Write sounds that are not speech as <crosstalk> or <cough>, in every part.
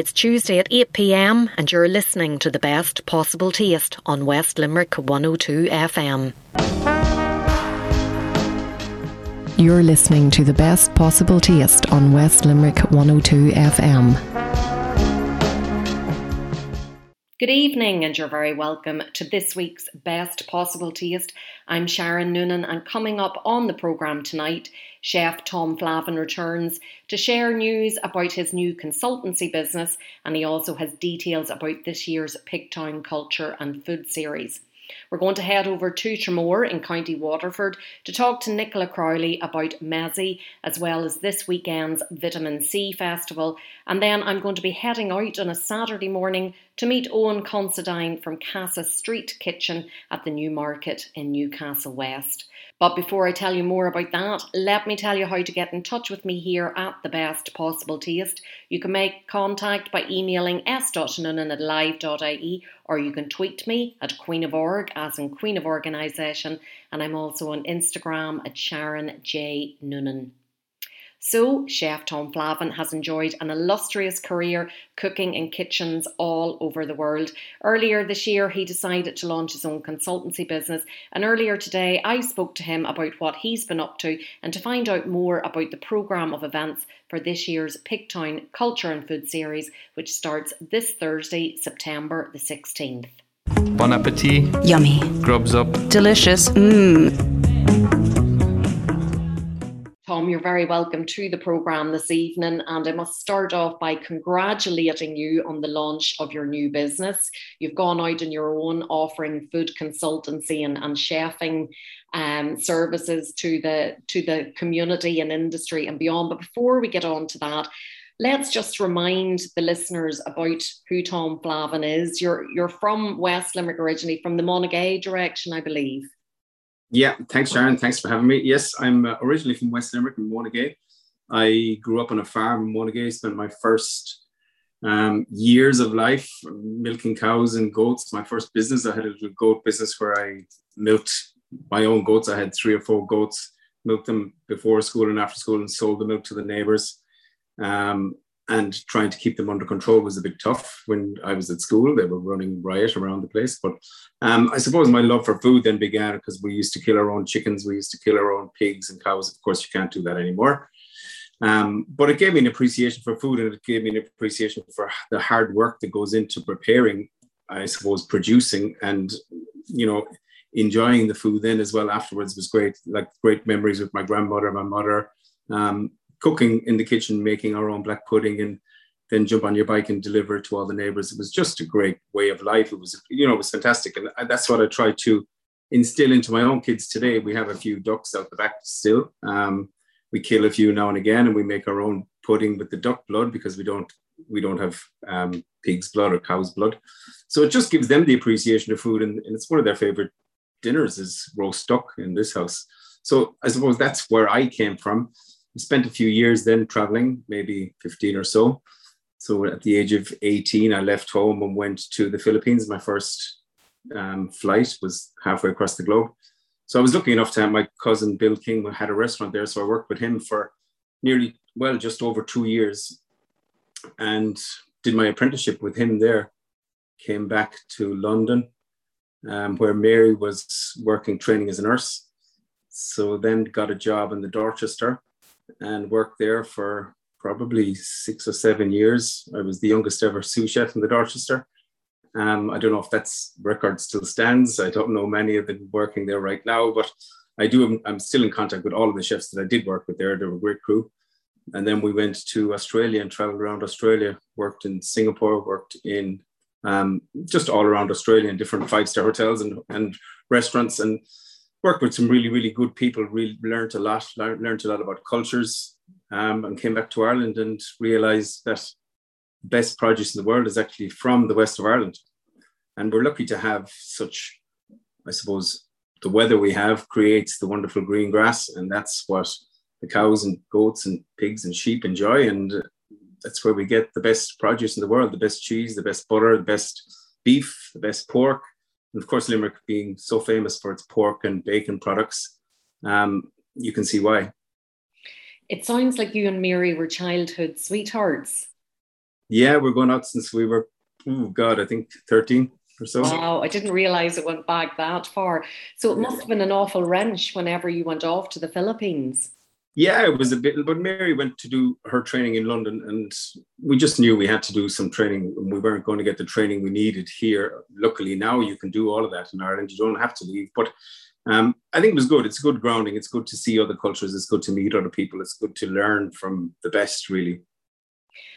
It's Tuesday at 8 pm, and you're listening to the best possible taste on West Limerick 102 FM. You're listening to the best possible taste on West Limerick 102 FM. Good evening, and you're very welcome to this week's Best Possible Taste. I'm Sharon Noonan, and coming up on the programme tonight, Chef Tom Flavin returns to share news about his new consultancy business, and he also has details about this year's Pigtown Culture and Food Series. We're going to head over to Tramore in County Waterford to talk to Nicola Crowley about Mezzy as well as this weekend's Vitamin Sea Festival. And then I'm going to be heading out on a Saturday morning to meet Owen Considine from Casa Street Kitchen at the New Market in Newcastle West. But before I tell you more about that, let me tell you how to get in touch with me here at The Best Possible Taste. You can make contact by emailing s.noonan at live.ie or you can tweet me at Queen of Org, as in Queen of Organisation, and I'm also on Instagram at Sharon J. Noonan. So, Chef Tom Flavin has enjoyed an illustrious career cooking in kitchens all over the world. Earlier this year, he decided to launch his own consultancy business, and earlier today, I spoke to him about what he's been up to and to find out more about the programme of events for this year's Pigtown Culture and Food Series, which starts this Thursday, September the 16th. Bon appetit. Yummy. Grubs up. Delicious. Mmm. Tom, you're very welcome to the programme this evening. And I must start off by congratulating you on the launch of your new business. You've gone out on your own offering food consultancy and, and chefing um, services to the, to the community and industry and beyond. But before we get on to that, let's just remind the listeners about who Tom Flavin is. You're, you're from West Limerick originally, from the Monagea direction, I believe. Yeah, thanks, Sharon. Thanks for having me. Yes, I'm uh, originally from West Limerick in Monagea. I grew up on a farm in Monagea, spent my first um, years of life milking cows and goats. My first business, I had a little goat business where I milked my own goats. I had three or four goats, milked them before school and after school, and sold the milk to the neighbors. Um, and trying to keep them under control was a bit tough when I was at school. They were running riot around the place. But um, I suppose my love for food then began because we used to kill our own chickens, we used to kill our own pigs and cows. Of course, you can't do that anymore. Um, but it gave me an appreciation for food and it gave me an appreciation for the hard work that goes into preparing, I suppose, producing and, you know, enjoying the food then as well afterwards was great. Like great memories with my grandmother, my mother. Um, cooking in the kitchen, making our own black pudding, and then jump on your bike and deliver it to all the neighbors. It was just a great way of life. It was, you know, it was fantastic, and that's what I try to instill into my own kids today. We have a few ducks out the back still. Um, we kill a few now and again, and we make our own pudding with the duck blood because we don't we don't have um, pig's blood or cow's blood. So it just gives them the appreciation of food, and, and it's one of their favorite dinners is roast duck in this house. So I suppose that's where I came from spent a few years then traveling, maybe 15 or so. So at the age of 18, I left home and went to the Philippines. My first um, flight was halfway across the globe. So I was lucky enough to have my cousin Bill King had a restaurant there. So I worked with him for nearly, well, just over two years and did my apprenticeship with him there. Came back to London, um, where Mary was working training as a nurse. So then got a job in the Dorchester and worked there for probably six or seven years. I was the youngest ever sous chef in the Dorchester. Um, I don't know if that's record still stands. I don't know many of them working there right now, but I do. I'm still in contact with all of the chefs that I did work with there. They were a great crew. And then we went to Australia and traveled around Australia. Worked in Singapore. Worked in um, just all around Australia in different five star hotels and, and restaurants. And worked with some really, really good people, really learned a lot, learned a lot about cultures, um, and came back to Ireland and realized that best produce in the world is actually from the west of Ireland. And we're lucky to have such, I suppose, the weather we have creates the wonderful green grass, and that's what the cows and goats and pigs and sheep enjoy. And that's where we get the best produce in the world the best cheese, the best butter, the best beef, the best pork, and of course, Limerick being so famous for its pork and bacon products, um, you can see why. It sounds like you and Mary were childhood sweethearts. Yeah, we're going out since we were, oh God, I think 13 or so. Wow, I didn't realize it went back that far. So it must have been an awful wrench whenever you went off to the Philippines. Yeah, it was a bit, but Mary went to do her training in London, and we just knew we had to do some training. And we weren't going to get the training we needed here. Luckily, now you can do all of that in Ireland. You don't have to leave. But um, I think it was good. It's good grounding. It's good to see other cultures. It's good to meet other people. It's good to learn from the best, really.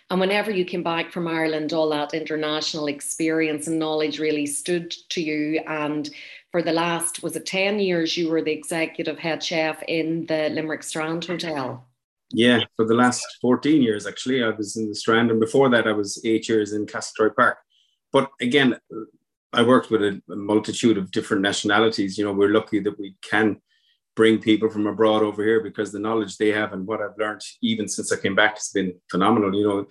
And whenever you came back from Ireland, all that international experience and knowledge really stood to you. And for the last, was it 10 years, you were the executive head chef in the Limerick Strand Hotel? Yeah, for the last 14 years, actually, I was in the Strand. And before that, I was eight years in Castletroy Park. But again, I worked with a, multitude of different nationalities. You know, we're lucky that we can bring people from abroad over here because the knowledge they have and what I've learned even since I came back has been phenomenal, you know.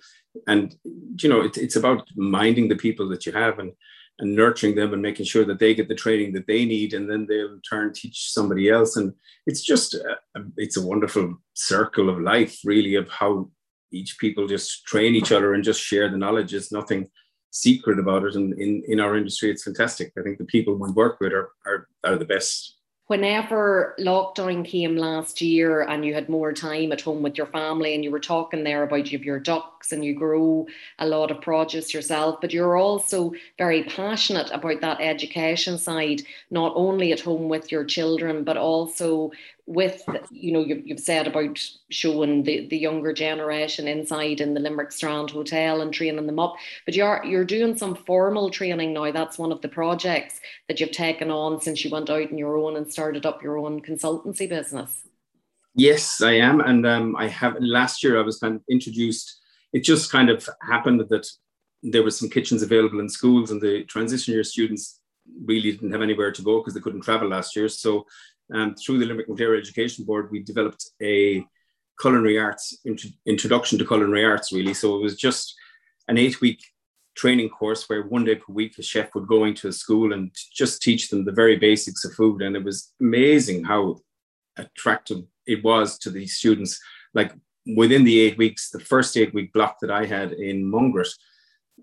And you know, it, it's about minding the people that you have and and nurturing them and making sure that they get the training that they need, and then they'll in turn teach somebody else. And it's just a, it's a wonderful circle of life, really, of how each people just train each other and just share the knowledge. There's nothing secret about it, and in in our industry, it's fantastic. I think the people we work with are are, are the best whenever lockdown came last year and you had more time at home with your family and you were talking there about you have your ducks and you grow a lot of produce yourself but you're also very passionate about that education side not only at home with your children but also with you know you've, you've said about showing the, the younger generation inside in the Limerick Strand Hotel and training them up but you're you're doing some formal training now. That's one of the projects that you've taken on since you went out on your own and started up your own consultancy business. Yes I am. And um, I have last year I was kind of introduced it just kind of happened that there were some kitchens available in schools and the transition year students really didn't have anywhere to go because they couldn't travel last year. So um, through the Limerick Ontario Education Board, we developed a culinary arts int- introduction to culinary arts, really. So it was just an eight week training course where one day per week a chef would go into a school and just teach them the very basics of food. And it was amazing how attractive it was to these students. Like within the eight weeks, the first eight week block that I had in Mungret,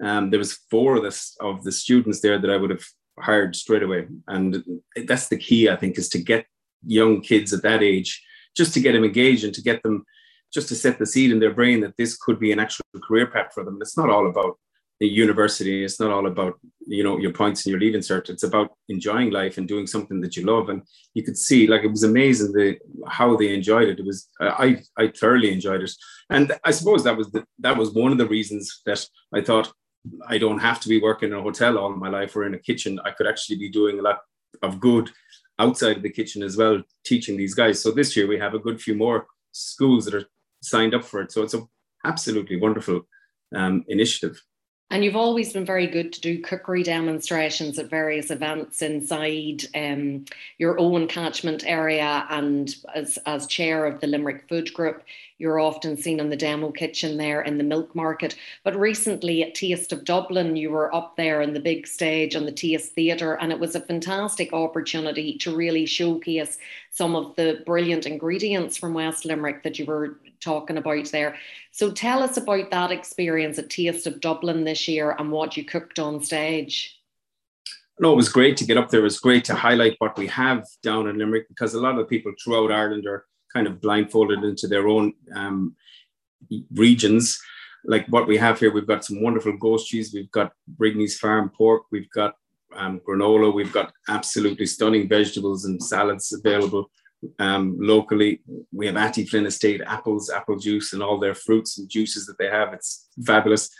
um, there was four of, of the students there that I would have hired straight away. And that's the key, I think, is to get young kids at that age, just to get them engaged and to get them, just to set the seed in their brain that this could be an actual career path for them. It's not all about the university. It's not all about you know your points and your leaving cert. It's about enjoying life and doing something that you love. And you could see like it was amazing the how they enjoyed it. It was I I thoroughly enjoyed it, and I suppose that was the, that was one of the reasons that I thought I don't have to be working in a hotel all my life or in a kitchen. I could actually be doing a lot of good outside the kitchen as well, teaching these guys. So this year we have a good few more schools that are signed up for it. So it's a absolutely wonderful um, initiative. And you've always been very good to do cookery demonstrations at various events inside um, your own catchment area. And as, as chair of the Limerick Food Group, you're often seen in the demo kitchen there in the milk market. But recently at Taste of Dublin, you were up there in the big stage on the Taste Theatre, and it was a fantastic opportunity to really showcase some of the brilliant ingredients from West Limerick that you were talking about there. So tell us about that experience at Taste of Dublin this year and what you cooked on stage. No, it was great to get up there. It was great to highlight what we have down in Limerick because a lot of people throughout Ireland are kind of blindfolded into their own um, regions. Like what we have here, we've got some wonderful ghost cheese. We've got Brigneys Farm pork. We've got um, granola. We've got absolutely stunning vegetables and salads available um, locally. We have Attyflin Estate apples, apple juice, and all their fruits and juices that they have. It's fabulous.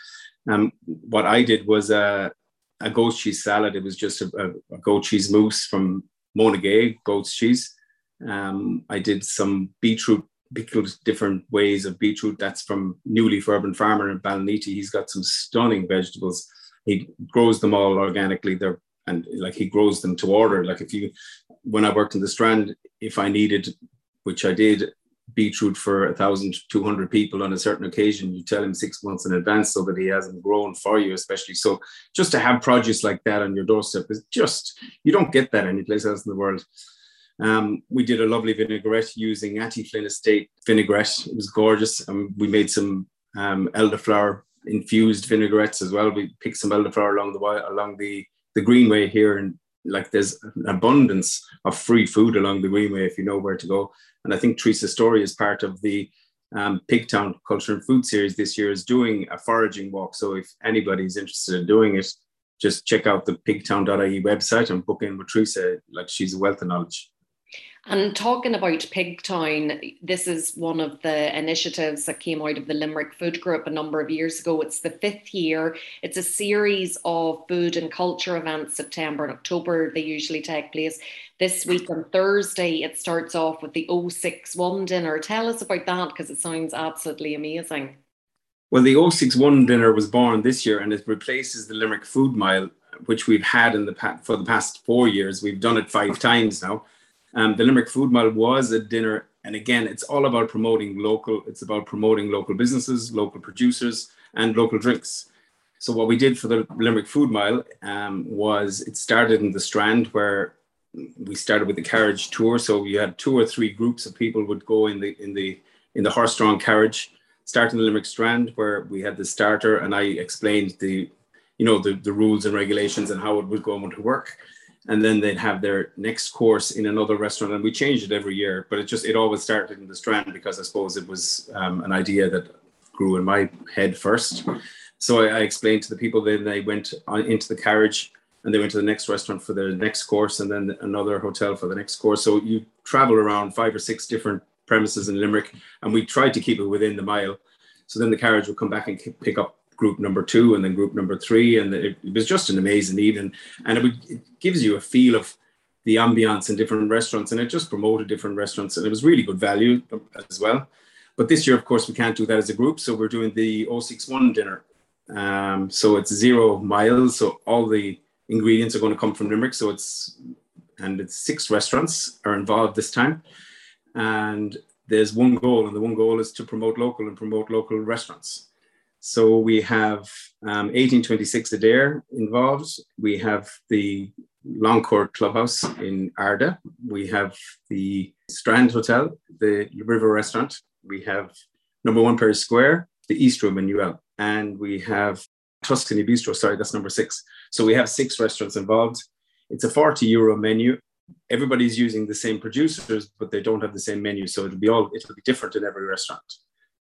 Um, what I did was a, a goat cheese salad. It was just a, a goat cheese mousse from Monagea goat's cheese. Um, I did some beetroot pickled different ways of beetroot. That's from Newleaf Urban Farmer in Ballyneety. He's got some stunning vegetables. He grows them all organically. They're and like he grows them to order. Like if you, when I worked in the Strand, if I needed, which I did, beetroot for a thousand two hundred people on a certain occasion, you tell him six months in advance so that he hasn't grown for you, especially. So just to have produce like that on your doorstep is just you don't get that anyplace else in the world. Um, we did a lovely vinaigrette using Attyflin Estate vinaigrette. It was gorgeous. Um, we made some um, elderflower infused vinaigrettes as well. We picked some elderflower along the way along the the greenway here, and like there's an abundance of free food along the greenway if you know where to go. And I think Teresa's story is part of the um, Pigtown Culture and Food Series this year is doing a foraging walk. So if anybody's interested in doing it, just check out the pigtown.ie website and book in with Teresa. Like she's a wealth of knowledge. And talking about Pigtown, this is one of the initiatives that came out of the Limerick Food Group a number of years ago. It's the fifth year. It's a series of food and culture events, September and October, they usually take place. This week on Thursday, it starts off with the 061 dinner. Tell us about that because it sounds absolutely amazing. Well, the 061 dinner was born this year and it replaces the Limerick Food Mile, which we've had in the for the past four years. We've done it five times now um, the Limerick Food Mile was a dinner, and again, it's all about promoting local. It's about promoting local businesses, local producers, and local drinks. So what we did for the Limerick Food Mile um, was it started in the Strand where we started with the carriage tour. So you had two or three groups of people would go in the in the in the horse-drawn carriage, starting the Limerick Strand where we had the starter, and I explained the you know the, the rules and regulations and how it would go on to work and then they'd have their next course in another restaurant and we changed it every year but it just it always started in the strand because i suppose it was um, an idea that grew in my head first. So I, I, explained to the people then they went on, into the carriage and they went to the next restaurant for their next course and then another hotel for the next course. So you travel around five or six different premises in limerick and we tried to keep it within the mile. So then the carriage would come back and pick up group number two and then group number three. And it, it was just an amazing evening. And it, it gives you a feel of the ambiance in different restaurants. And it just promoted different restaurants. And it was really good value as well. But this year, of course, we can't do that as a group. So we're doing the 061 dinner. Um, so it's zero miles. So all the ingredients are going to come from Limerick. So it's, and it's six restaurants are involved this time. And there's one goal, and the one goal is to promote local and promote local restaurants. So we have um, 1826 Adare involved. We have the Longcourt Clubhouse in Arda. We have the Strand Hotel, the River Restaurant. We have number one Pery Square, the East Room in UL. And we have Tuscany Bistro, sorry, that's number six. So we have six restaurants involved. It's a 40 euro menu. Everybody's using the same producers, but they don't have the same menu. So it'll be all, it'll be different in every restaurant.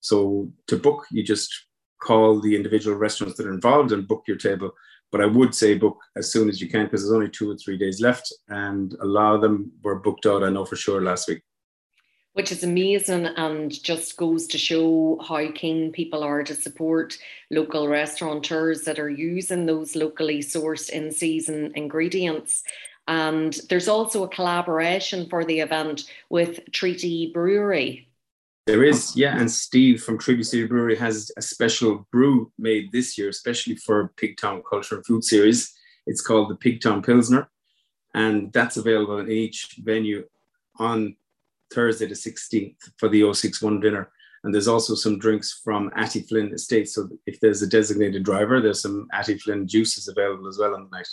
So to book, you just call the individual restaurants that are involved and book your table. But I would say book as soon as you can because there's only two or three days left, and a lot of them were booked out. I know for sure last week. Which is amazing and just goes to show how keen people are to support local restaurateurs that are using those locally sourced in season ingredients. And there's also a collaboration for the event with Treaty Brewery. There is, yeah, and Steve from Treaty City Brewery has a special brew made this year, especially for Pigtown Culture and Food Series. It's called the Pigtown Pilsner, and that's available in each venue on Thursday the 16th for the 061 dinner. And there's also some drinks from Attyflin Estate. So if there's a designated driver, there's some Attyflin juices available as well on the night.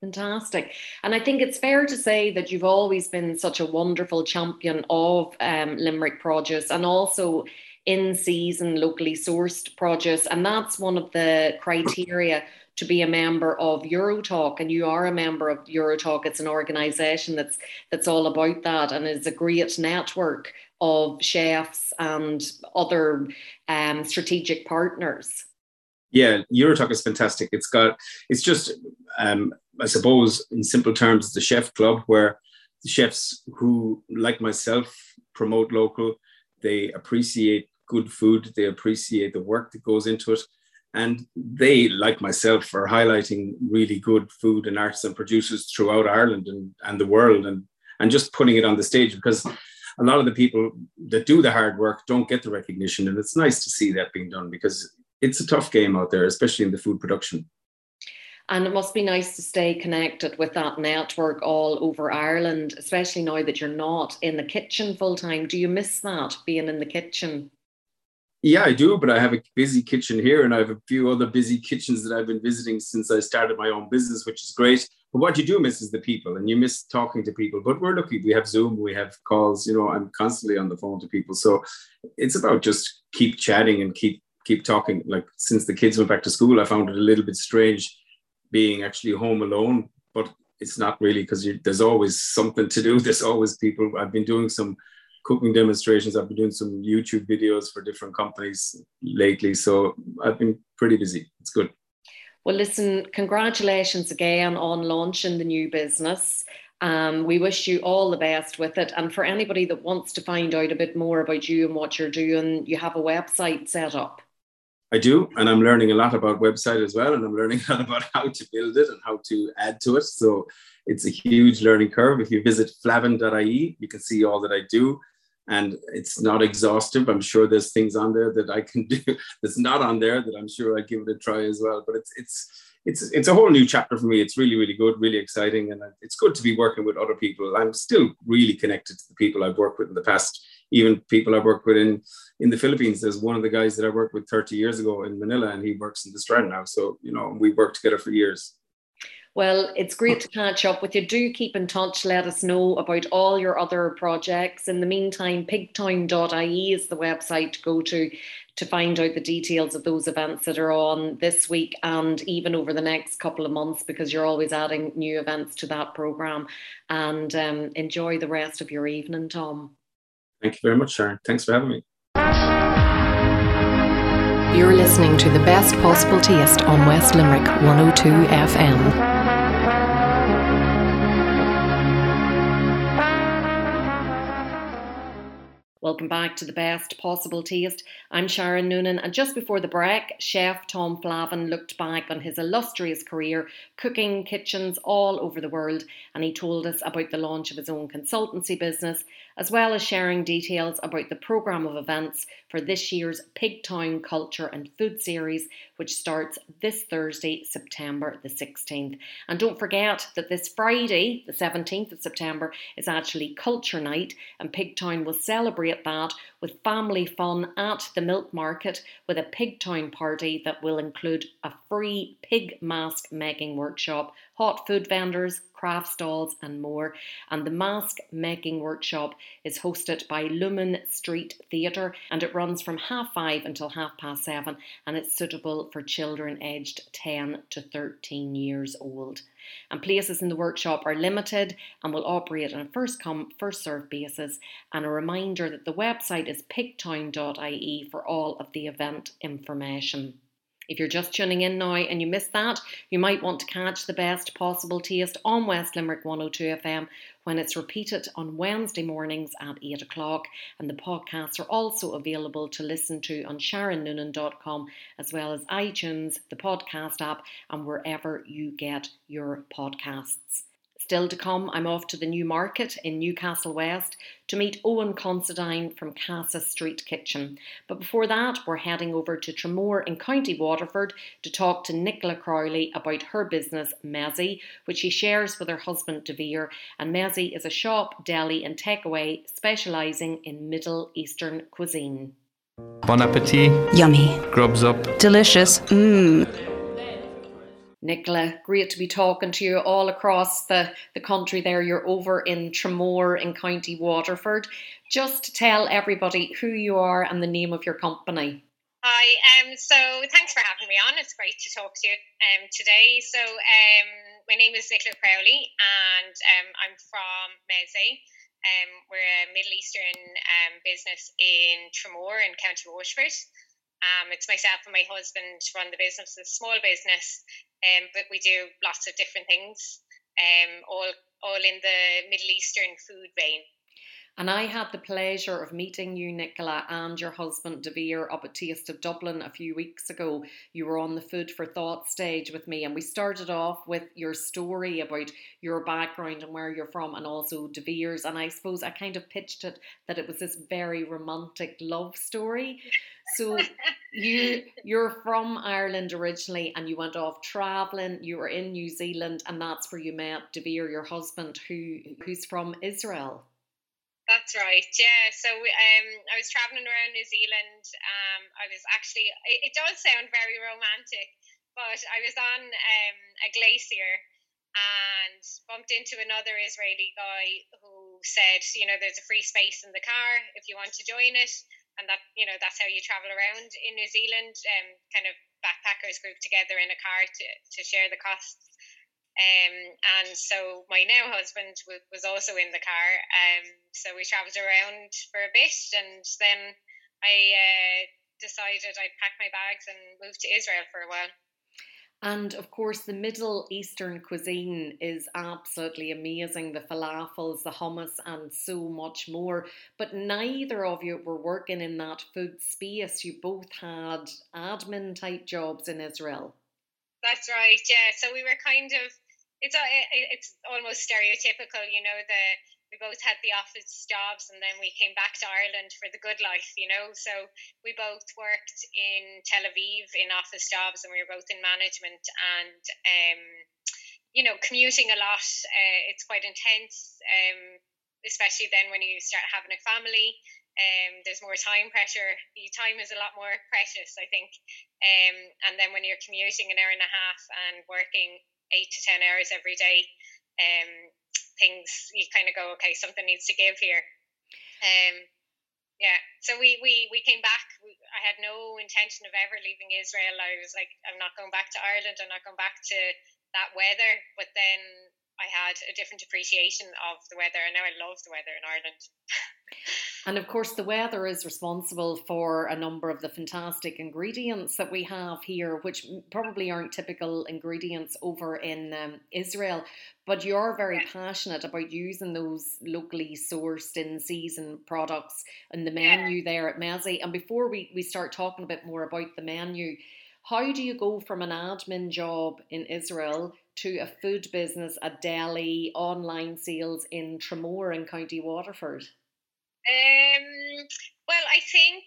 Fantastic. And I think it's fair to say that you've always been such a wonderful champion of um, Limerick produce and also in season, locally sourced produce. And that's one of the criteria to be a member of Euro-Toques. And you are a member of Euro-Toques. It's an organization that's that's all about that and is a great network of chefs and other um, strategic partners. Yeah, Euro-Toques is fantastic. It's got it's just um, I suppose, in simple terms, the chef club where the chefs who, like myself, promote local, they appreciate good food, they appreciate the work that goes into it. And they, like myself, are highlighting really good food and artisan producers throughout Ireland and, and the world and, and just putting it on the stage because a lot of the people that do the hard work don't get the recognition. And it's nice to see that being done because it's a tough game out there, especially in the food production. And it must be nice to stay connected with that network all over Ireland, especially now that you're not in the kitchen full time. Do you miss that being in the kitchen? Yeah, I do, but I have a busy kitchen here and I have a few other busy kitchens that I've been visiting since I started my own business, which is great. But what you do miss is the people and you miss talking to people. But we're lucky, we have Zoom, we have calls, you know, I'm constantly on the phone to people. So it's about just keep chatting and keep keep talking. Like since the kids went back to school, I found it a little bit strange being actually home alone. But it's not really because there's always something to do. <laughs> There's always people. I've been doing some cooking demonstrations. I've been doing some YouTube videos for different companies lately. So I've been pretty busy. It's good. Well, listen, congratulations again on launching the new business. Um, we wish you all the best with it. And for anybody that wants to find out a bit more about you and what you're doing, you have a website set up. I do, and I'm learning a lot about website as well, and I'm learning <laughs> a lot about how to build it and how to add to it. So it's a huge learning curve. If you visit flavin.ie, you can see all that I do and it's not exhaustive. I'm sure there's things on there that I can <laughs> do that's not on there that I'm sure I'd give it a try as well. But it's it's it's it's a whole new chapter for me. It's really really good, really exciting, and it's good to be working with other people. I'm still really connected to the people I've worked with in the past, even people I've worked with in in the Philippines. There's one of the guys that I worked with 30 years ago in Manila, and he works in the Strand now. So you know we worked together for years. Well, it's great to catch up with you. Do keep in touch. Let us know about all your other projects. In the meantime, pigtown.ie is the website to go to to find out the details of those events that are on this week and even over the next couple of months because you're always adding new events to that programme. And um, enjoy the rest of your evening, Tom. Thank you very much, Sharon. Thanks for having me. You're listening to the best possible taste on West Limerick 102 FM. Welcome back to the best possible taste. I'm Sharon Noonan, and just before the break, chef Tom Flavin looked back on his illustrious career cooking kitchens all over the world, and he told us about the launch of his own consultancy business, as well as sharing details about the programme of events for this year's Pigtown Culture and Food Series, which starts this Thursday, September the 16th. And don't forget that this Friday, the 17th of September, is actually Culture Night, and Pigtown will celebrate that with family fun at the milk market with a Pigtown party that will include a free pig mask making workshop, hot food vendors, craft stalls, and more. And the mask making workshop is hosted by Lumen Street Theatre and it runs from half five until half past seven and it's suitable for children aged 10 to 13 years old. And places in the workshop are limited and will operate on a first come, first served basis. And a reminder that the website is pigtown.ie for all of the event information. If you're just tuning in now and you missed that, you might want to catch the best possible taste on West Limerick 102 FM when it's repeated on Wednesday mornings at 8 o'clock. And the podcasts are also available to listen to on sharonnoonan.com as well as iTunes, the podcast app, and wherever you get your podcasts. Still to come, I'm off to the new market in Newcastle West to meet Owen Considine from Casa Street Kitchen. But before that, we're heading over to Tramore in County Waterford to talk to Nicola Crowley about her business, Mezzi, which she shares with her husband, Devere. And Mezzi is a shop, deli, and takeaway specialising in Middle Eastern cuisine. Bon appetit. Yummy. Grubs up. Delicious. Mmm. Nicola, great to be talking to you all across the, the country there. You're over in Tramore in County Waterford. Just tell everybody who you are and the name of your company. Hi, um, so thanks for having me on. It's great to talk to you um, today. So, um, my name is Nicola Crowley, and um, I'm from Mezzi. Um, we're a Middle Eastern um, business in Tramore in County Waterford. Um, it's myself and my husband run the business. It's a small business, um, but we do lots of different things, um, all all in the Middle Eastern food vein. And I had the pleasure of meeting you, Nicola, and your husband, Devere, up at Taste of Dublin a few weeks ago. You were on the Food for Thought stage with me, and we started off with your story about your background and where you're from, and also Devere's. And I suppose I kind of pitched it that it was this very romantic love story. So <laughs> you you're from Ireland originally, and you went off traveling. You were in New Zealand, and that's where you met Devere, your husband, who who's from Israel. That's right. Yeah. So um, I was traveling around New Zealand. Um, I was actually. It, it, does sound very romantic, but I was on um, a glacier and bumped into another Israeli guy who said, you know, there's a free space in the car if you want to join it. and that you know that's how you travel around in New Zealand. Um, kind of backpackers group together in a car to to share the costs. Um, and so my now husband w- was also in the car. Um, so we travelled around for a bit, and then I uh, decided I'd pack my bags and move to Israel for a while. And of course, the Middle Eastern cuisine is absolutely amazing the falafels, the hummus, and so much more. But neither of you were working in that food space. You both had admin type jobs in Israel. That's right, yeah. So we were kind of, it's, it's almost stereotypical, you know, the we both had the office jobs and then we came back to Ireland for the good life, you know. So we both worked in Tel Aviv in office jobs and we were both in management and, um, you know, commuting a lot. Uh, it's quite intense, um, especially then when you start having a family. Um, there's more time pressure. Your time is a lot more precious, I think. Um, and then when you're commuting an hour and a half and working eight to ten hours every day, um, things you kind of go, okay, something needs to give here. Um, yeah, so we, we, we came back. I had no intention of ever leaving Israel. I was like, I'm not going back to Ireland. I'm not going back to that weather. But then I had a different appreciation of the weather, and now I love the weather in Ireland. <laughs> and of course, the weather is responsible for a number of the fantastic ingredients that we have here, which probably aren't typical ingredients over in um, Israel. But you're very yeah. passionate about using those locally sourced in season products in the menu yeah. there at Meze. And before we, we start talking a bit more about the menu, how do you go from an admin job in Israel to a food business, a deli, online sales in Tramore in County Waterford? Um, well, I think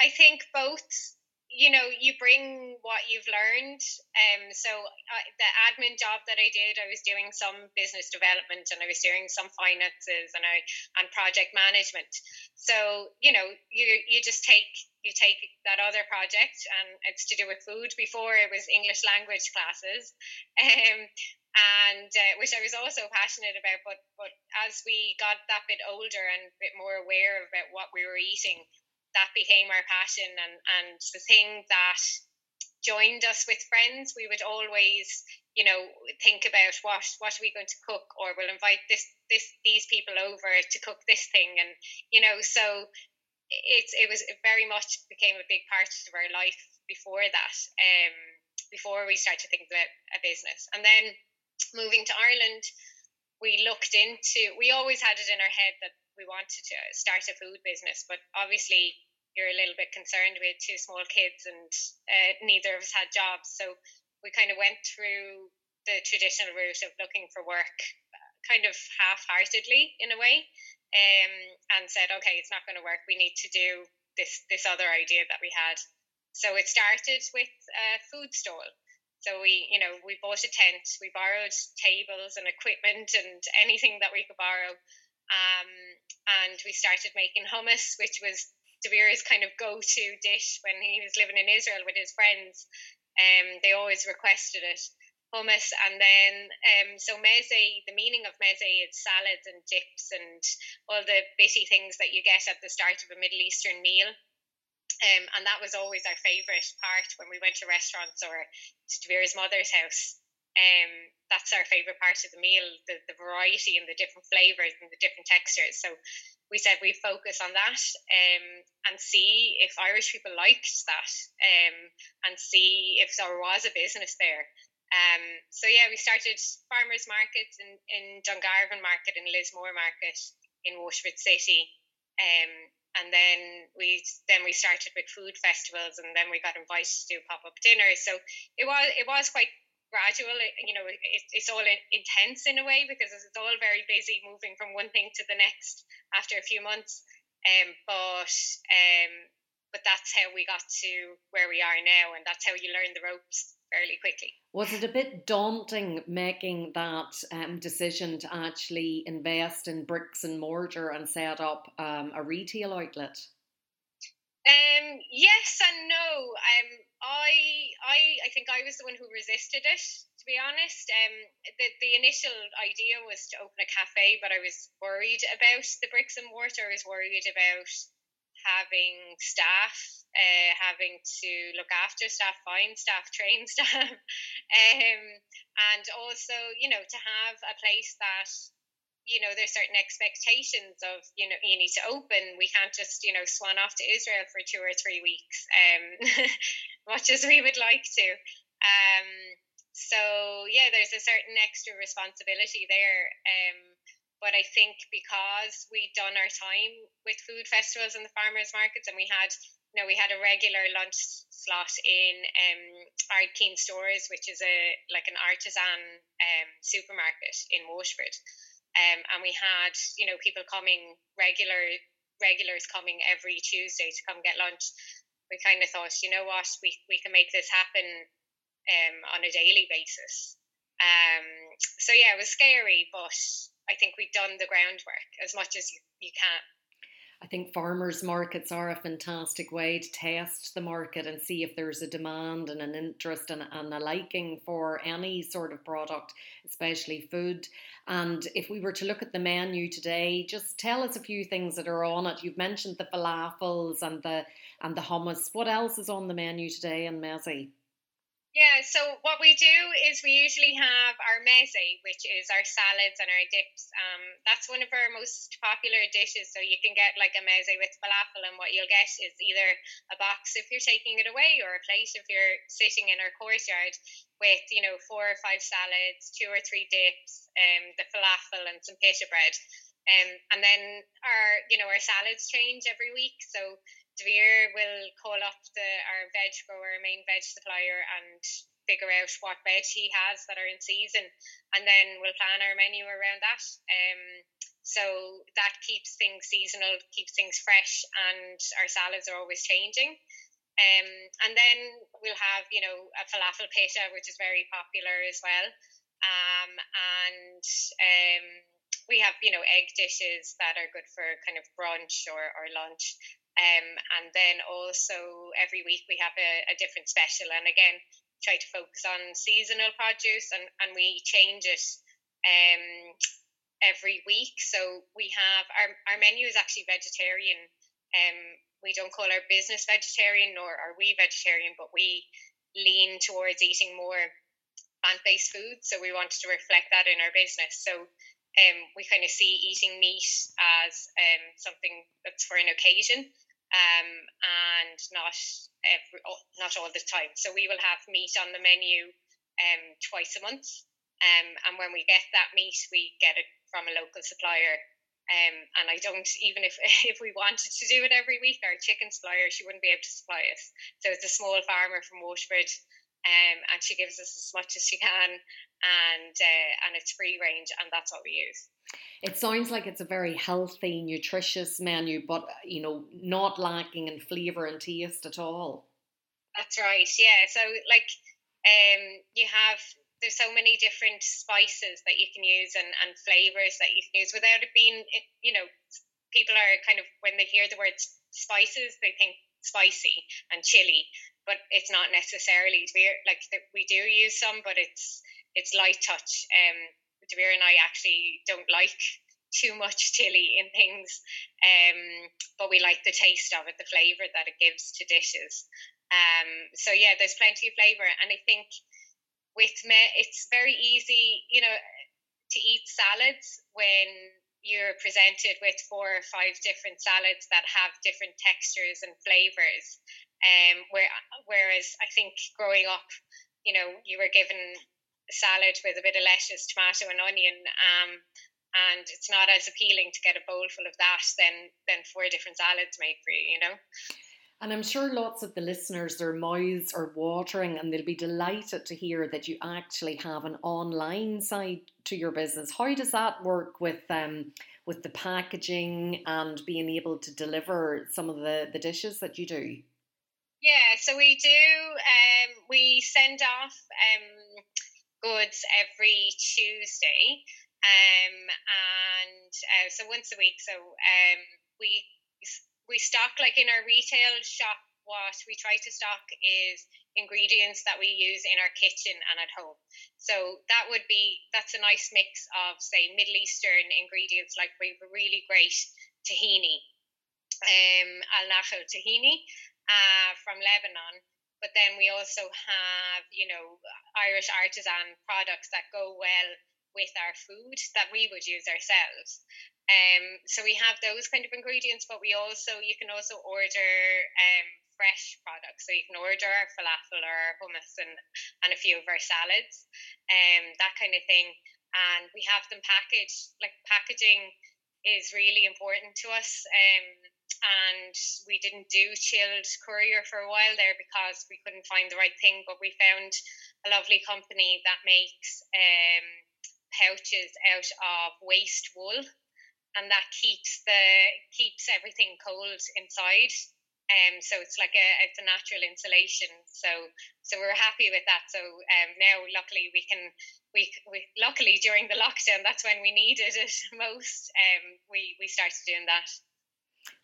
I think both. You know, you bring what you've learned. Um, so uh, the admin job that I did, I was doing some business development and I was doing some finances and I and project management. So you know, you you just take you take that other project and it's to do with food before it was english language classes <laughs> um, and uh, which i was also passionate about but but as we got that bit older and a bit more aware about what we were eating that became our passion and and the thing that joined us with friends. We would always you know think about what what are we going to cook or we'll invite this this these people over to cook this thing and you know so it's it was it very much became a big part of our life before that um before we started to think about a business. And then moving to Ireland we looked into we always had it in our head that we wanted to start a food business but obviously you're a little bit concerned with two small kids and uh, neither of us had jobs so we kind of went through the traditional route of looking for work kind of half-heartedly in a way um, and said, okay, it's not going to work. We need to do this this other idea that we had. So it started with a food stall. So we, you know, we bought a tent, we borrowed tables and equipment and anything that we could borrow, um, and we started making hummus, which was Davir's kind of go-to dish when he was living in Israel with his friends. Um, they always requested it hummus. And then um so meze the meaning of meze is salads and dips and all the bitty things that you get at the start of a middle eastern meal. Um, and that was always our favorite part when we went to restaurants or to Davir's mother's house um, that's our favorite part of the meal the, the variety and the different flavors and the different textures so we said we focus on that um, and see if Irish people liked that um, and see if there was a business there um, so yeah, we started farmers markets in, in Dungarvan Market and Lismore Market in Waterford City. Um, and then we then we started with food festivals and then we got invited to do pop-up dinners. So it was it was quite gradual. You know, it, it's all in, intense in a way because it's all very busy moving from one thing to the next after a few months. Um, but um, but that's how we got to where we are now, and that's how you learn the ropes fairly quickly. Was it a bit daunting making that um, decision to actually invest in bricks and mortar and set up um, a retail outlet? Um, yes and no. I, I, I think I was the one who resisted it. To be honest, um, the the initial idea was to open a cafe, but I was worried about the bricks and mortar. I was worried about having staff, uh, having to look after staff, find staff, <laughs> train staff, um, and also, you know, to have a place that you know there's certain expectations of you know you need to open. We can't just you know swan off to israel for two or three weeks um <laughs> much as we would like to. Um so yeah there's a certain extra responsibility there um but I think because we'd done our time with food festivals and the farmers markets, and we had, you know, we had a regular lunch slot in um, Ardkeen Stores, which is a like an artisan um, supermarket in Waterford, um, and we had, you know, people coming regular regulars coming every Tuesday to come get lunch. We kind of thought, you know what, we we can make this happen um, on a daily basis. Um, so yeah, it was scary, but I think we've done the groundwork as much as you, you can. I think farmers markets are a fantastic way to test the market and see if there's a demand and an interest and, and, a liking for any sort of product, especially food. And if we were to look at the menu today, just tell us a few things that are on it. You've mentioned the falafels and the and the hummus. What else is on the menu today in Meze? Yeah, so what we do is we usually have our meze, which is our salads and our dips. Um, that's one of our most popular dishes. So you can get like a meze with falafel, and what you'll get is either a box if you're taking it away, or a plate if you're sitting in our courtyard with you know four or five salads, two or three dips, um, the falafel, and some pita bread. Um, and then our you know our salads change every week, so De will call up the our veg grower, main veg supplier, and figure out what veg he has that are in season, and then we'll plan our menu around that. Um, so that keeps things seasonal, keeps things fresh, and our salads are always changing. Um, and then we'll have, you know, a falafel pita, which is very popular as well. Um, and um, we have, you know, egg dishes that are good for kind of brunch or, or lunch. Um, and then also every week we have a, a different special, and again try to focus on seasonal produce, and, and we change it um, every week. So we have our our menu is actually vegetarian. Um, we don't call our business vegetarian, nor are we vegetarian, but we lean towards eating more plant based foods. So we wanted to reflect that in our business. So um, we kind of see eating meat as um, something that's for an occasion um, and not every, not all the time. So we will have meat on the menu um, twice a month, um, and when we get that meat, we get it from a local supplier. Um, and I don't even if <laughs> if we wanted to do it every week, our chicken supplier she wouldn't be able to supply us. So it's a small farmer from Waterford, um, and she gives us as much as she can, and uh, and it's free range, and that's what we use. It sounds like it's a very healthy, nutritious menu, but you know, not lacking in flavour and taste at all. That's right. Yeah. So like, um, you have there's so many different spices that you can use and and flavors that you can use without it being, you know, people are kind of when they hear the word spices, they think spicy and chili, but it's not necessarily. Like we do use some, but it's it's light touch. Um, Devere and I actually don't like too much <laughs> chili in things, um, but we like the taste of it, the flavour that it gives to dishes. Um, so yeah, there's plenty of flavour, and I think with me, it's very easy, you know, to eat salads when you're presented with four or five different salads that have different textures and flavors. Um, where whereas I think growing up, you know, you were given a salad with a bit of lettuce, tomato, and onion. Um, and it's not as appealing to get a bowl full of that than than four different salads made for you, you know. And I'm sure lots of the listeners, their mouths are watering and they'll be delighted to hear that you actually have an online side to your business. How does that work with um, with the packaging and being able to deliver some of the, the dishes that you do? Yeah, so we do. Um, we send off um, goods every Tuesday. Um, and uh, so once a week. So um, we we stock like in our retail shop. What we try to stock is ingredients that we use in our kitchen and at home. So that would be that's a nice mix of say Middle Eastern ingredients. Like we have a really great tahini, um, Al Nachal Tahini uh, from Lebanon. But then we also have, you know, Irish artisan products that go well with our food that we would use ourselves. Um, so we have those kind of ingredients, but we also you can also order um, fresh products. So you can order our falafel or our hummus and, and a few of our salads, um, that kind of thing. And we have them packaged. Like packaging is really important to us. Um, and we didn't do chilled courier for a while there because we couldn't find the right thing. But we found a lovely company that makes um, pouches out of waste wool, and that keeps the keeps everything cold inside. Um, so it's like a it's a natural insulation. So so we're happy with that. So um, now luckily we can we, we luckily during the lockdown that's when we needed it <laughs> most. Um, we we started doing that.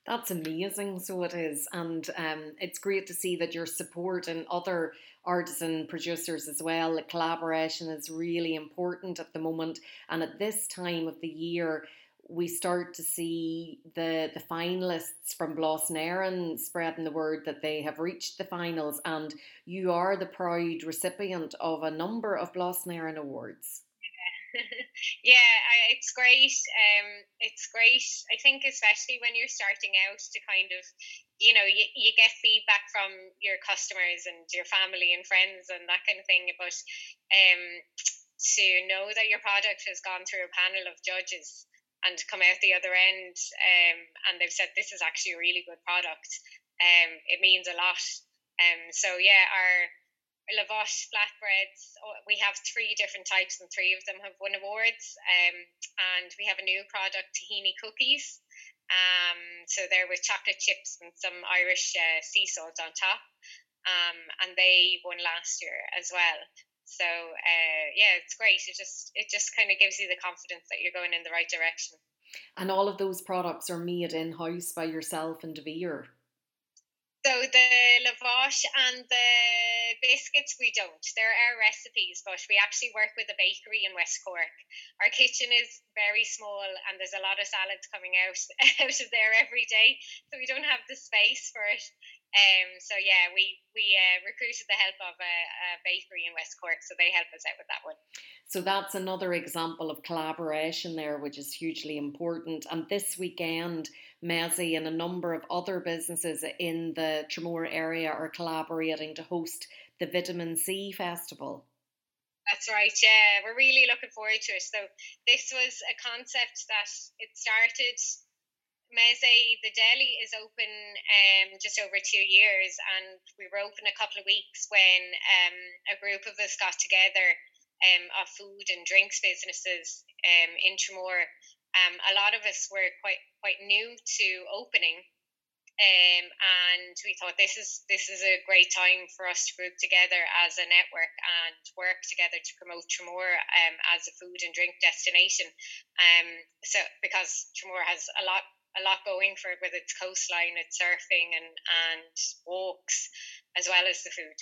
That's amazing. So it is. And um, it's great to see that you're supporting other artisan producers as well. The collaboration is really important at the moment. And at this time of the year, we start to see the the finalists from Blas na hÉireann spreading the word that they have reached the finals and you are the proud recipient of a number of Blas na hÉireann awards. <laughs> yeah, I, it's great. Um, it's great. I think especially when you're starting out to kind of, you know, you, you get feedback from your customers and your family and friends and that kind of thing. But um, to know that your product has gone through a panel of judges and come out the other end, um, and they've said this is actually a really good product, um, it means a lot. Um, so yeah, our Lavash flatbreads. Oh, we have three different types, and three of them have won awards. Um, and we have a new product, tahini cookies. Um, so they're with chocolate chips and some Irish uh, sea salt on top. Um, and they won last year as well. So uh, yeah, it's great. It just it just kind of gives you the confidence that you're going in the right direction. And all of those products are made in house by yourself and De Vere. So the lavash and the biscuits we don't. There are recipes, but we actually work with a bakery in West Cork. Our kitchen is very small and there's a lot of salads coming out <laughs> out of there every day, so we don't have the space for it. Um, so yeah, we we uh, recruited the help of a, a bakery in West Cork, so they help us out with that one. So that's another example of collaboration there, which is hugely important. And this weekend, Meze and a number of other businesses in the Tramore area are collaborating to host the Vitamin Sea Festival. That's right, yeah. We're really looking forward to it. So this was a concept that it started Meze, the deli is open um, just over two years, and we were open a couple of weeks when um, a group of us got together um, of food and drinks businesses um, in Tramore um, a lot of us were quite quite new to opening, um, and we thought this is this is a great time for us to group together as a network and work together to promote Tramore um, as a food and drink destination. Um, so because Tramore has a lot a lot going for it with its coastline, its surfing and and walks, as well as the food.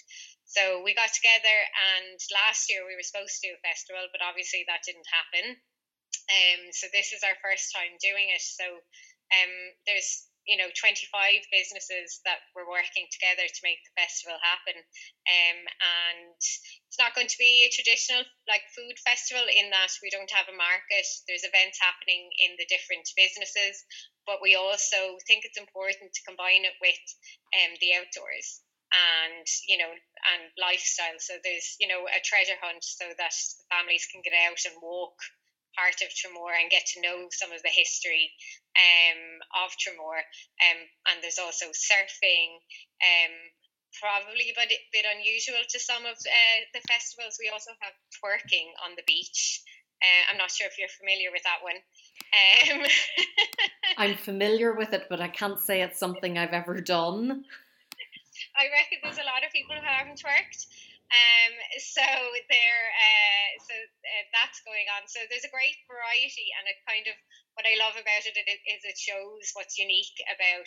So we got together, and last year we were supposed to do a festival, but obviously that didn't happen. Um, so this is our first time doing it. So um, there's you know 25 businesses that we're working together to make the festival happen. Um, and it's not going to be a traditional like food festival in that we don't have a market. There's events happening in the different businesses but we also think it's important to combine it with um, the outdoors and you know and lifestyle. So there's you know a treasure hunt so that families can get out and walk part of Tramore and get to know some of the history um, of Tramore. Um, and there's also surfing, um, probably a bit, bit unusual to some of uh, the festivals. We also have twerking on the beach. Uh, I'm not sure if you're familiar with that one. Um, <laughs> I'm familiar with it, but I can't say it's something I've ever done. I reckon there's a lot of people who haven't worked. Um, so there, uh, so uh, that's going on. So there's a great variety, and it kind of what I love about it is it shows what's unique about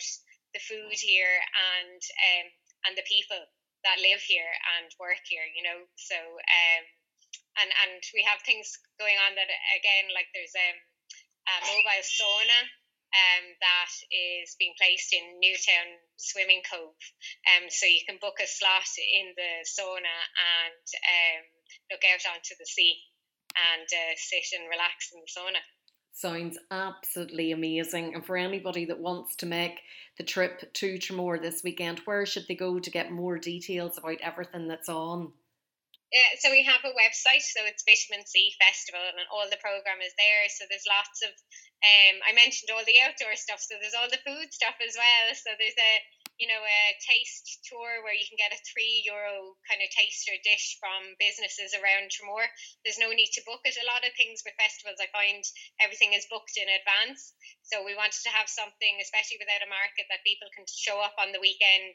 the food here and um, and the people that live here and work here. You know, so um, and and we have things going on that again, like there's um, a mobile sauna um, that is being placed in Newtown Swimming Cove. Um, so you can book a slot in the sauna and um, look out onto the sea and uh, sit and relax in the sauna. Sounds absolutely amazing. And for anybody that wants to make the trip to Tramore this weekend, where should they go to get more details about everything that's on? Yeah, so we have a website, so it's Vitamin Sea Festival, and all the program is there. So there's lots of, um, I mentioned all the outdoor stuff, so there's all the food stuff as well. So there's a, you know, a taste tour where you can get a three euro kind of taster dish from businesses around Tramore. There's no need to book it. A lot of things with festivals, I find everything is booked in advance. So we wanted to have something, especially without a market, that people can show up on the weekend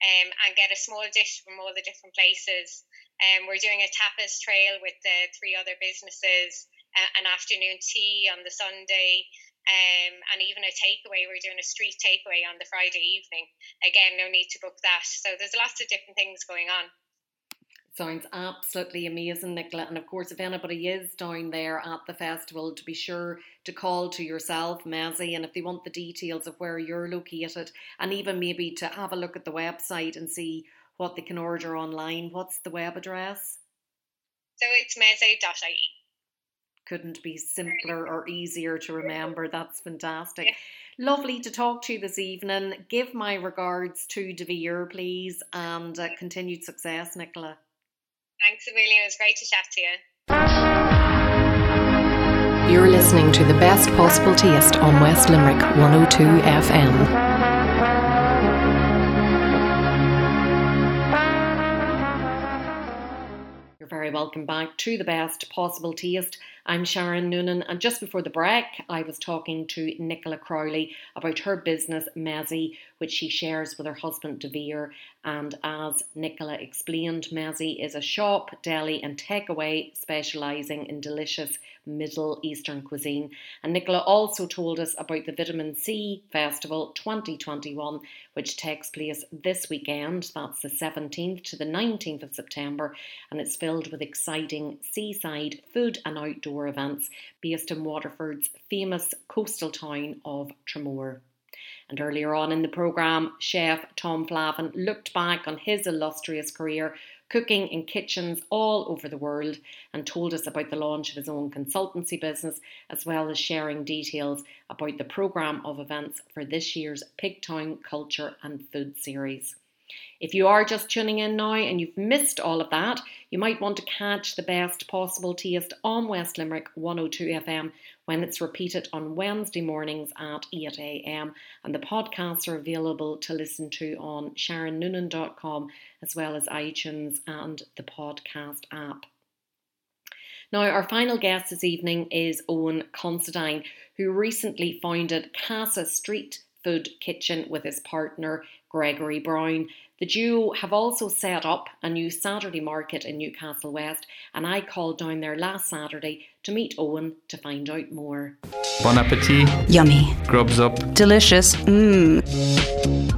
um, and get a small dish from all the different places. Um, we're doing a tapas trail with the three other businesses, an afternoon tea on the Sunday, um, and even a takeaway. We're doing a street takeaway on the Friday evening. Again, no need to book that. So there's lots of different things going on. Sounds absolutely amazing, Nicola. And of course, if anybody is down there at the festival, to be sure to call to yourself, Meze, and if they want the details of where you're located, and even maybe to have a look at the website and see what they can order online, what's the web address? So it's meze.ie. Couldn't be simpler or easier to remember. That's fantastic. Yeah. Lovely to talk to you this evening. Give my regards to Devere, please, and uh, continued success, Nicola. Thanks a million. It was great to chat to you. You're listening to the best possible taste on West Limerick 102 FM. You're very welcome back to the best possible taste. I'm Sharon Noonan, and just before the break, I was talking to Nicola Crowley about her business, Meze, which she shares with her husband, Devere. And as Nicola explained, Meze is a shop, deli, and takeaway specialising in delicious Middle Eastern cuisine. And Nicola also told us about the Vitamin Sea Festival 2021, which takes place this weekend. That's the 17th to the 19th of September, and it's filled with exciting seaside food and outdoor events based in Waterford's famous coastal town of Tramore. And earlier on in the programme, chef Tom Flavin looked back on his illustrious career cooking in kitchens all over the world and told us about the launch of his own consultancy business as well as sharing details about the programme of events for this year's Pigtown Culture and Food Series. If you are just tuning in now and you've missed all of that, you might want to catch the best possible taste on West Limerick 102 FM when it's repeated on Wednesday mornings at 8am. And the podcasts are available to listen to on sharonnoonan.com as well as iTunes and the podcast app. Now, our final guest this evening is Owen Considine, who recently founded Casa Street Food Kitchen with his partner Gregory Brown. The duo have also set up a new Saturday market in Newcastle West, and I called down there last Saturday to meet Owen to find out more. Bon appetit. Yummy. Grubs up. Delicious. Mmm.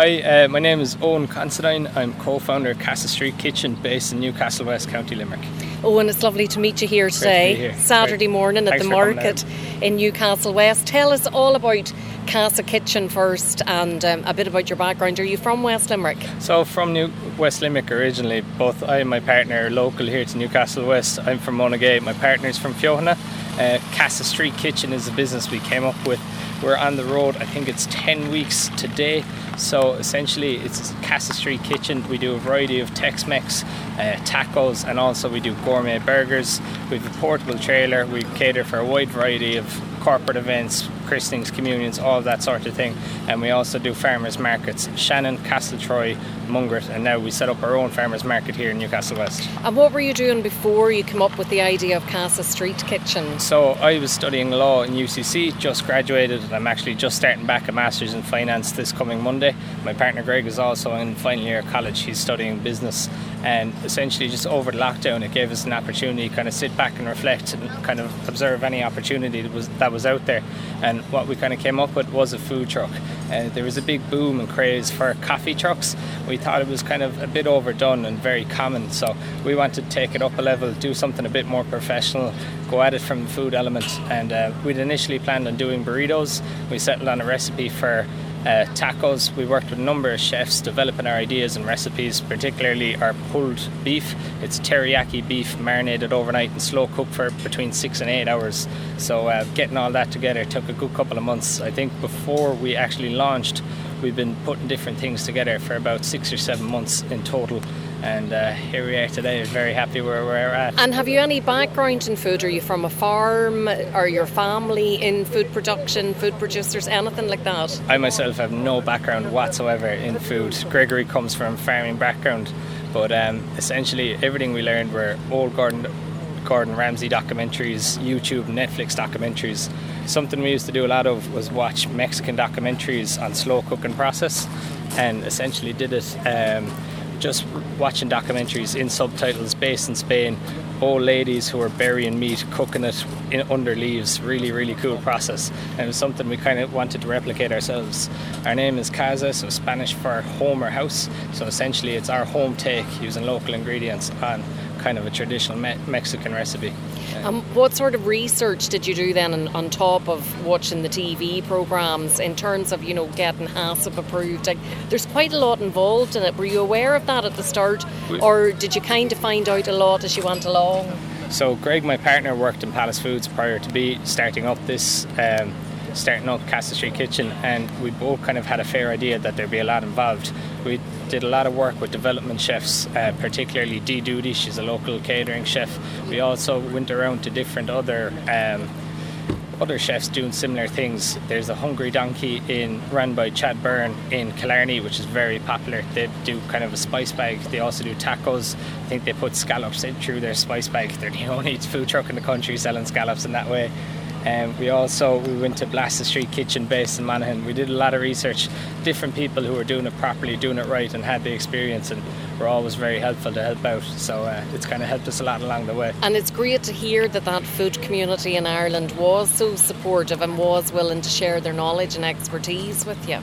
Hi, uh, my name is Owen Considine. I'm co-founder of Casa Street Kitchen based in Newcastle West, County Limerick. Owen, it's lovely to meet you here today, here. Saturday Great. morning at the market in Newcastle West. Tell us all about Casa Kitchen first and um, a bit about your background. Are you from West Limerick? So, from New West Limerick originally, both I and my partner are local here to Newcastle West. I'm from Monagea, my partner's from Feohanagh. Uh, Casa Street Kitchen is a business we came up with. We're on the road, I think it's 10 weeks today. So essentially, it's Casa Street Kitchen. We do a variety of Tex Mex, uh, tacos, and also we do gourmet burgers. We have a portable trailer. We cater for a wide variety of corporate events, christenings, communions, all that sort of thing. And we also do farmers markets, Shannon, Castletroy, Mungret, and now we set up our own farmers market here in Newcastle West. And what were you doing before you came up with the idea of Casa Street Kitchen? So I was studying law in UCC, just graduated. And I'm actually just starting back a master's in finance this coming Monday. My partner Greg is also in final year of college. He's studying business, and essentially just over the lockdown, it gave us an opportunity to kind of sit back and reflect and kind of observe any opportunity that was that was out there. And and what we kind of came up with was a food truck. Uh, there was a big boom and craze for coffee trucks. We thought it was kind of a bit overdone and very common, so we wanted to take it up a level, do something a bit more professional, go at it from the food element. And uh, we'd initially planned on doing burritos. We settled on a recipe for uh, tacos. We worked with a number of chefs developing our ideas and recipes, particularly our pulled beef. It's teriyaki beef marinated overnight and slow cooked for between six and eight hours. So uh, getting all that together took a good couple of months. I think before we actually launched, we've been putting different things together for about six or seven months in total and uh, here we are today. Very happy where we're at. And have you any background in food? Are you from a farm? Are your family in food production, food producers, anything like that? I myself have no background whatsoever in food. Gregory comes from farming background, but um, essentially everything we learned were old Gordon Gordon Ramsay documentaries, YouTube, Netflix documentaries. Something we used to do a lot of was watch Mexican documentaries on slow cooking process, and essentially did it. Um, just watching documentaries in subtitles based in Spain, old ladies who are burying meat, cooking it in, under leaves. Really, really cool process. And it was something we kind of wanted to replicate ourselves. Our name is Casa, so Spanish for home or house. So essentially, it's our home take using local ingredients on kind of a traditional me- Mexican recipe. Um, what sort of research did you do then on, on, top of watching the TV programs in terms of, you know, getting HACCP approved? Like, there's quite a lot involved in it. Were you aware of that at the start or did you kind of find out a lot as you went along? So Greg, my partner, worked in Palace Foods prior to be starting up this um, starting up Casa Street Kitchen, and we both kind of had a fair idea that there'd be a lot involved. We did a lot of work with development chefs, uh, particularly Dee Duty, she's a local catering chef. We also went around to different other. Um, other chefs doing similar things. There's a Hungry Donkey in run by Chad Byrne in Killarney, which is very popular. They do kind of a spice bag. They also do tacos. I think they put scallops in through their spice bag. They're the <laughs> only food truck in the country selling scallops in that way. Um, we also we went to Blasta Street Kitchen based in Monaghan. We did a lot of research, different people who were doing it properly, doing it right, and had the experience, and were always very helpful to help out. So uh, it's kind of helped us a lot along the way. And it's great to hear that that food community in Ireland was so supportive and was willing to share their knowledge and expertise with you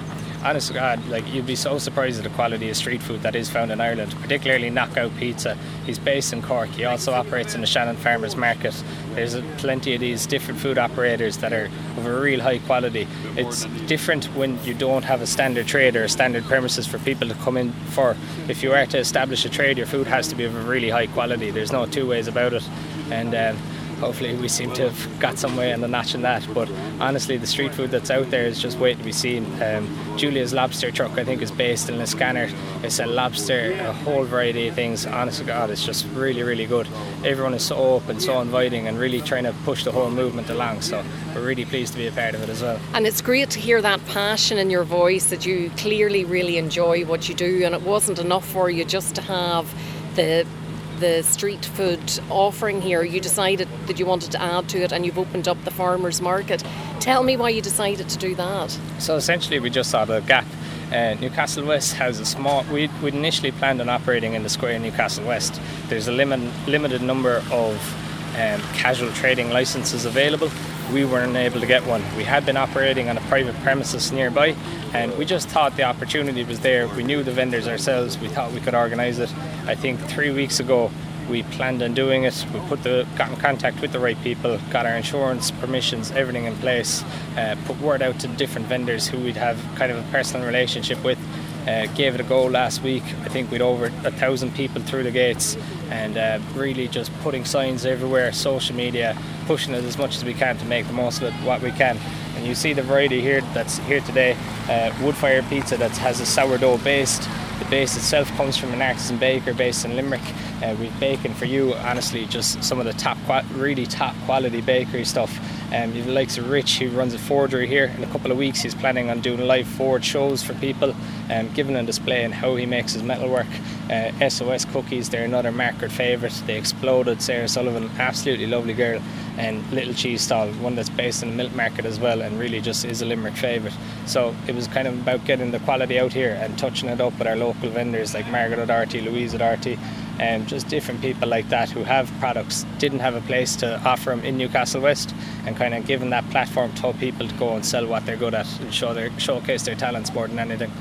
honest to God, like you'd be so surprised at the quality of street food that is found in Ireland, particularly Knockout Pizza. He's based in Cork. He also operates in the Shannon Farmers Market. There's plenty of these different food operators that are of a real high quality. It's different when you don't have a standard trade or a standard premises for people to come in for. If you are to establish a trade, your food has to be of a really high quality. There's no two ways about it. And um, hopefully we seem to have got some way the notch in that. But honestly, the street food that's out there is just waiting to be seen. Um, Julia's lobster truck, I think, is based in Liscannor. It's a lobster, a whole variety of things. Honest to God, it's just really, really good. Everyone is so open, so inviting, and really trying to push the whole movement along. So we're really pleased to be a part of it as well. And it's great to hear that passion in your voice that you clearly really enjoy what you do, and it wasn't enough for you just to have the the street food offering here, you decided that you wanted to add to it and you've opened up the farmers market. Tell me why you decided to do that. So essentially, we just saw the gap. Uh, Newcastle West has a small. We we initially planned on operating in the square in Newcastle West. There's a limit, limited number of um, casual trading licenses available. We weren't able to get one. We had been operating on a private premises nearby, and we just thought the opportunity was there. We knew the vendors ourselves. We thought we could organise it. I think three weeks ago we planned on doing it. We put the got in contact with the right people, got our insurance permissions, everything in place. Uh, put word out to different vendors who we'd have kind of a personal relationship with. Uh, gave it a go last week. I think we'd over a thousand people through the gates, and uh, really just putting signs everywhere, social media, pushing it as much as we can to make the most of it, what we can. And you see the variety here that's here today. Uh, wood fire pizza that has a sourdough based the base itself comes from an artisan baker based in Limerick. Uh, we've baking for you, honestly, just some of the top, really top quality bakery stuff. Um, you have the likes of Rich, who runs a forgery here. In a couple of weeks, he's planning on doing live forge shows for people, um, giving a display on how he makes his metalwork. Uh, SOS cookies, they're another market favourite. They exploded. Sarah Sullivan, absolutely lovely girl and Little Cheese Stall, one that's based in the milk market as well, and really just is a Limerick favourite. So it was kind of about getting the quality out here and touching it up with our local vendors like Margaret O'Doherty, Louise O'Doherty, um, just different people like that who have products didn't have a place to offer them in Newcastle West, and kind of giving that platform to people to go and sell what they're good at and show their showcase their talents more than anything.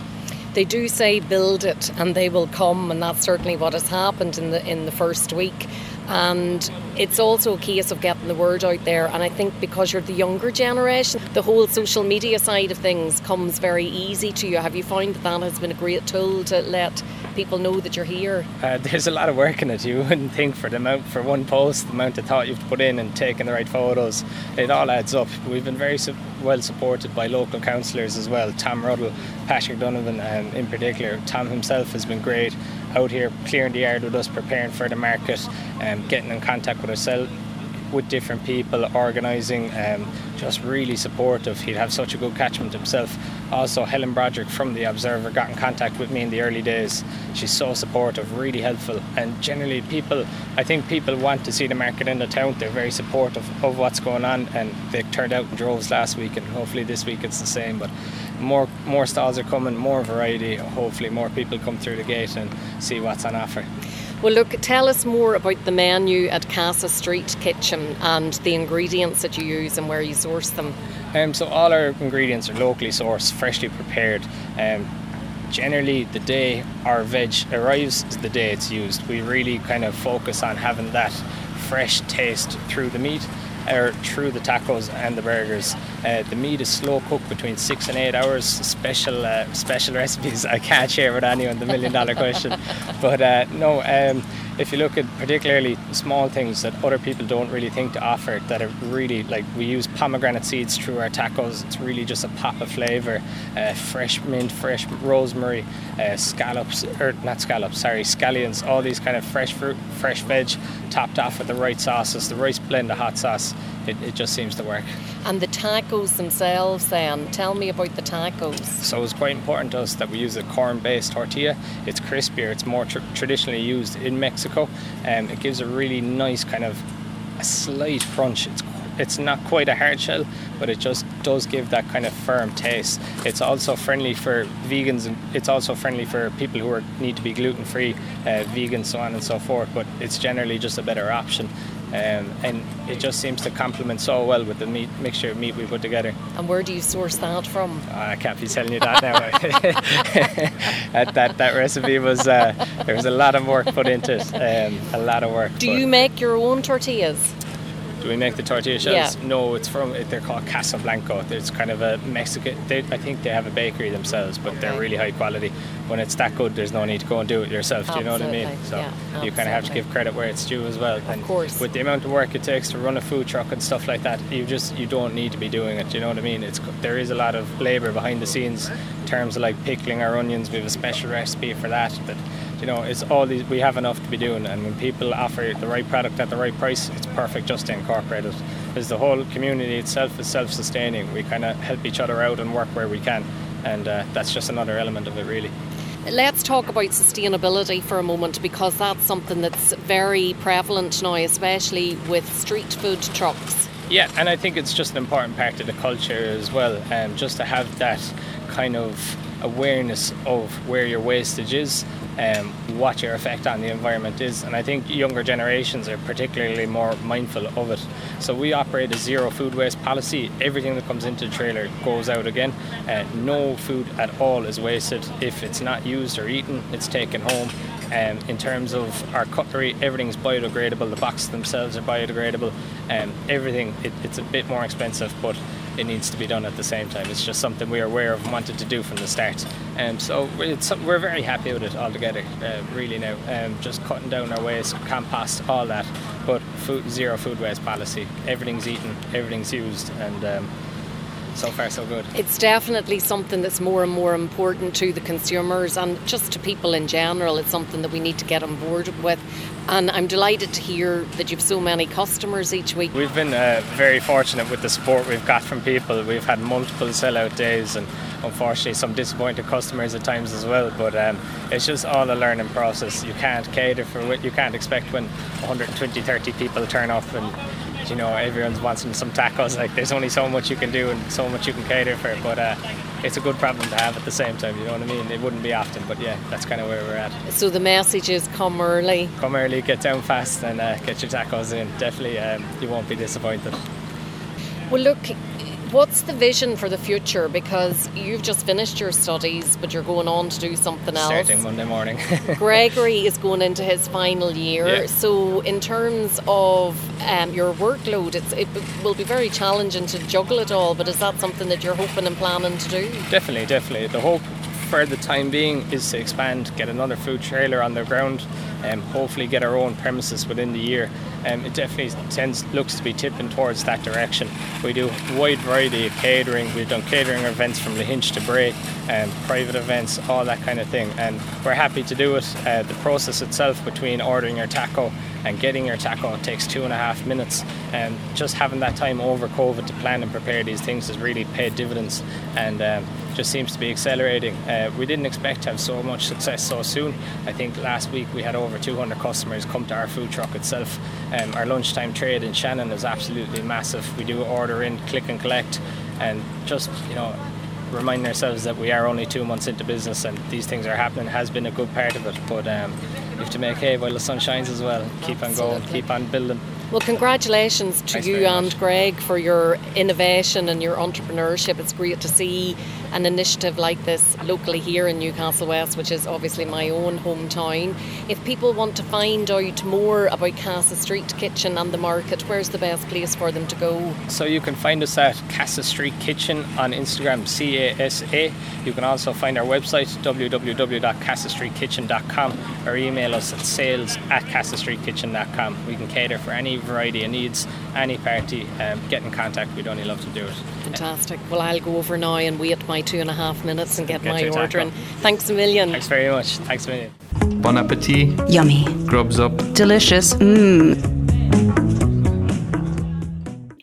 They do say build it and they will come, and that's certainly what has happened in the in the first week. And it's also a case of getting the word out there. And I think because you're the younger generation, the whole social media side of things comes very easy to you. Have you found that that has been a great tool to let people know that you're here? Uh, <laughs> there's a lot of work in it. You wouldn't think for the amount for one post, the amount of thought you've put in and taking the right photos, it all adds up. We've been very su- well supported by local councillors as well. Tom Ruddle, Patrick Donovan, and um, in particular, Tom himself has been great out here clearing the yard with us, preparing for the market, um, getting in contact with ourselves with different people, organising, um, just really supportive. He'd have such a good catchment himself. Also, Helen Broderick from The Observer got in contact with me in the early days. She's so supportive, really helpful, and generally, people, I think people want to see the market in the town. They're very supportive of what's going on, and they turned out in droves last week, and hopefully this week it's the same. But more more stalls are coming, more variety. Hopefully, more people come through the gate and see what's on offer. Well, look, tell us more about the menu at Casa Street Kitchen and the ingredients that you use and where you source them. Um, so, all our ingredients are locally sourced, freshly prepared. Um, generally, the day our veg arrives is the day it's used. We really kind of focus on having that fresh taste through the meat or through the tacos and the burgers. Uh, the meat is slow cooked between six and eight hours. Special uh, special <laughs> recipes I can't share with anyone. The million dollar question, but uh, no. Um, if you look at particularly small things that other people don't really think to offer that are really like we use pomegranate seeds through our tacos. It's really just a pop of flavor uh, fresh mint fresh rosemary uh, scallops or not scallops sorry scallions all these kind of fresh fruit fresh veg topped off with the right sauces the rice blend of hot sauce it, it just seems to work. And the tacos themselves then tell me about the tacos. So it's quite important to us that we use a corn based tortilla. It's crispier it's more tr- traditionally used in Mexico and Um, it gives a really nice kind of a slight crunch. It's it's not quite a hard shell, but it just does give that kind of firm taste. It's also friendly for vegans, and it's also friendly for people who are, need to be gluten free, uh, vegan, so on and so forth. But it's generally just a better option. Um, and it just seems to complement so well with the meat mixture of meat we put together. And where do you source that from? Oh, I can't be telling you that now. <laughs> that, that that recipe was uh, there was a lot of work put into it, um, a lot of work. Do you make your own tortillas? Do we make the tortilla shells? Yeah. No, it's from they're called Casablanco. It's kind of a Mexican. They, I think they have a bakery themselves, but okay. they're really high quality. When it's that good, there's no need to go and do it yourself. Do you know what I mean? So yeah, you kind of have to give credit where it's due as well. And of course. With the amount of work it takes to run a food truck and stuff like that, you just you don't need to be doing it. Do you know what I mean? It's there is a lot of labour behind the scenes in terms of like pickling our onions. We have a special recipe for that. But you know, it's all these we have enough to be doing, and when people offer the right product at the right price, it's perfect just to incorporate it. Because the whole community itself is self-sustaining. We kind of help each other out and work where we can, and uh, that's just another element of it, really. Let's talk about sustainability for a moment because that's something that's very prevalent now, especially with street food trucks. Yeah, and I think it's just an important part of the culture as well, um, just to have that kind of awareness of where your wastage is um, what your effect on the environment is. And I think younger generations are particularly more mindful of it. So we operate a zero food waste policy. Everything that comes into the trailer goes out again. Uh, no food at all is wasted. If it's not used or eaten, it's taken home. Um, in terms of our cutlery, everything's biodegradable. The boxes themselves are biodegradable. Um, everything, it, it's a bit more expensive, but it needs to be done at the same time. It's just something we are aware of and wanted to do from the start. Um, so we're very happy with it altogether, uh, really now. Um, just cutting down our waste, compost, all that. But food, zero food waste policy. Everything's eaten, everything's used, and um, so far so good. It's definitely something that's more and more important to the consumers and just to people in general. It's something that we need to get on board with. And I'm delighted to hear that you've so many customers each week. We've been uh, very fortunate with the support we've got from people. We've had multiple sellout days and unfortunately some disappointed customers at times as well. But um, it's just all a learning process. You can't cater for what you can't expect when 120, 30 people turn up and you know everyone's wanting some tacos. Like there's only so much you can do and so much you can cater for. But uh, it's a good problem to have at the same time. You know what I mean? It wouldn't be often, but yeah, that's kind of where we're at. So the message is come early. Come early, get down fast, and uh, get your tacos in. Definitely, um, you won't be disappointed. Well, look, What's the vision for the future? Because you've just finished your studies, but you're going on to do something else. Starting Monday morning. <laughs> Gregory is going into his final year. Yeah. So, in terms of um, your workload, it will be very challenging to juggle it all. But is that something that you're hoping and planning to do? Definitely, definitely. The hope for the time being is to expand, get another food trailer on the ground, and um, hopefully get our own premises within the year. Um, it definitely tends looks to be tipping towards that direction. We do a wide variety of catering. We've done catering events from Lahinch to Bray, um, private events, all that kind of thing, and we're happy to do it. Uh, the process itself between ordering your taco and getting your taco takes two and a half minutes. And just having that time over COVID to plan and prepare these things has really paid dividends. And um, just seems to be accelerating. Uh, we didn't expect to have so much success so soon. I think last week we had over 200 customers come to our food truck itself. Um, our lunchtime trade in Shannon is absolutely massive. We do order in, click and collect, and just you know reminding ourselves that we are only two months into business and these things are happening has been a good part of it. But um, you have to make hay while the sun shines as well. Keep on going, keep on building. Well, congratulations to Thanks you and much. Greg for your innovation and your entrepreneurship. It's great to see an initiative like this locally here in Newcastle West, which is obviously my own hometown. If people want to find out more about Casa Street Kitchen and the market, where's the best place for them to go? So you can find us at Casa Street Kitchen on Instagram, C A S A. You can also find our website, www.casastreetkitchen.com, or email us at sales at casastreetkitchen.com. We can cater for any variety of needs, any party, um, get in contact. We'd only love to do it. Fantastic. Well, I'll go over now and wait my two and a half minutes and get, get my order in. Thanks a million. Thanks very much. Thanks a million. Bon appetit. Yummy. Grubs up. Delicious. Mmm.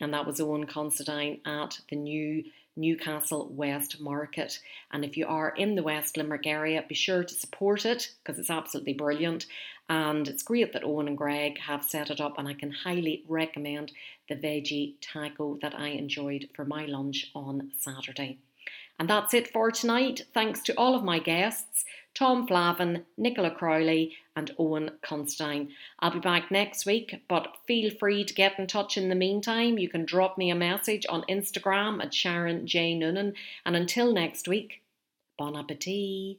And that was Owen Considine at the new Newcastle West Market. And if you are in the West Limerick area, be sure to support it because it's absolutely brilliant. And it's great that Owen and Greg have set it up, and I can highly recommend the veggie taco that I enjoyed for my lunch on Saturday. And that's it for tonight. Thanks to all of my guests Tom Flavin, Nicola Crowley, and Owen Considine. I'll be back next week, but feel free to get in touch in the meantime. You can drop me a message on Instagram at Sharon J. Noonan. And until next week, bon appetit.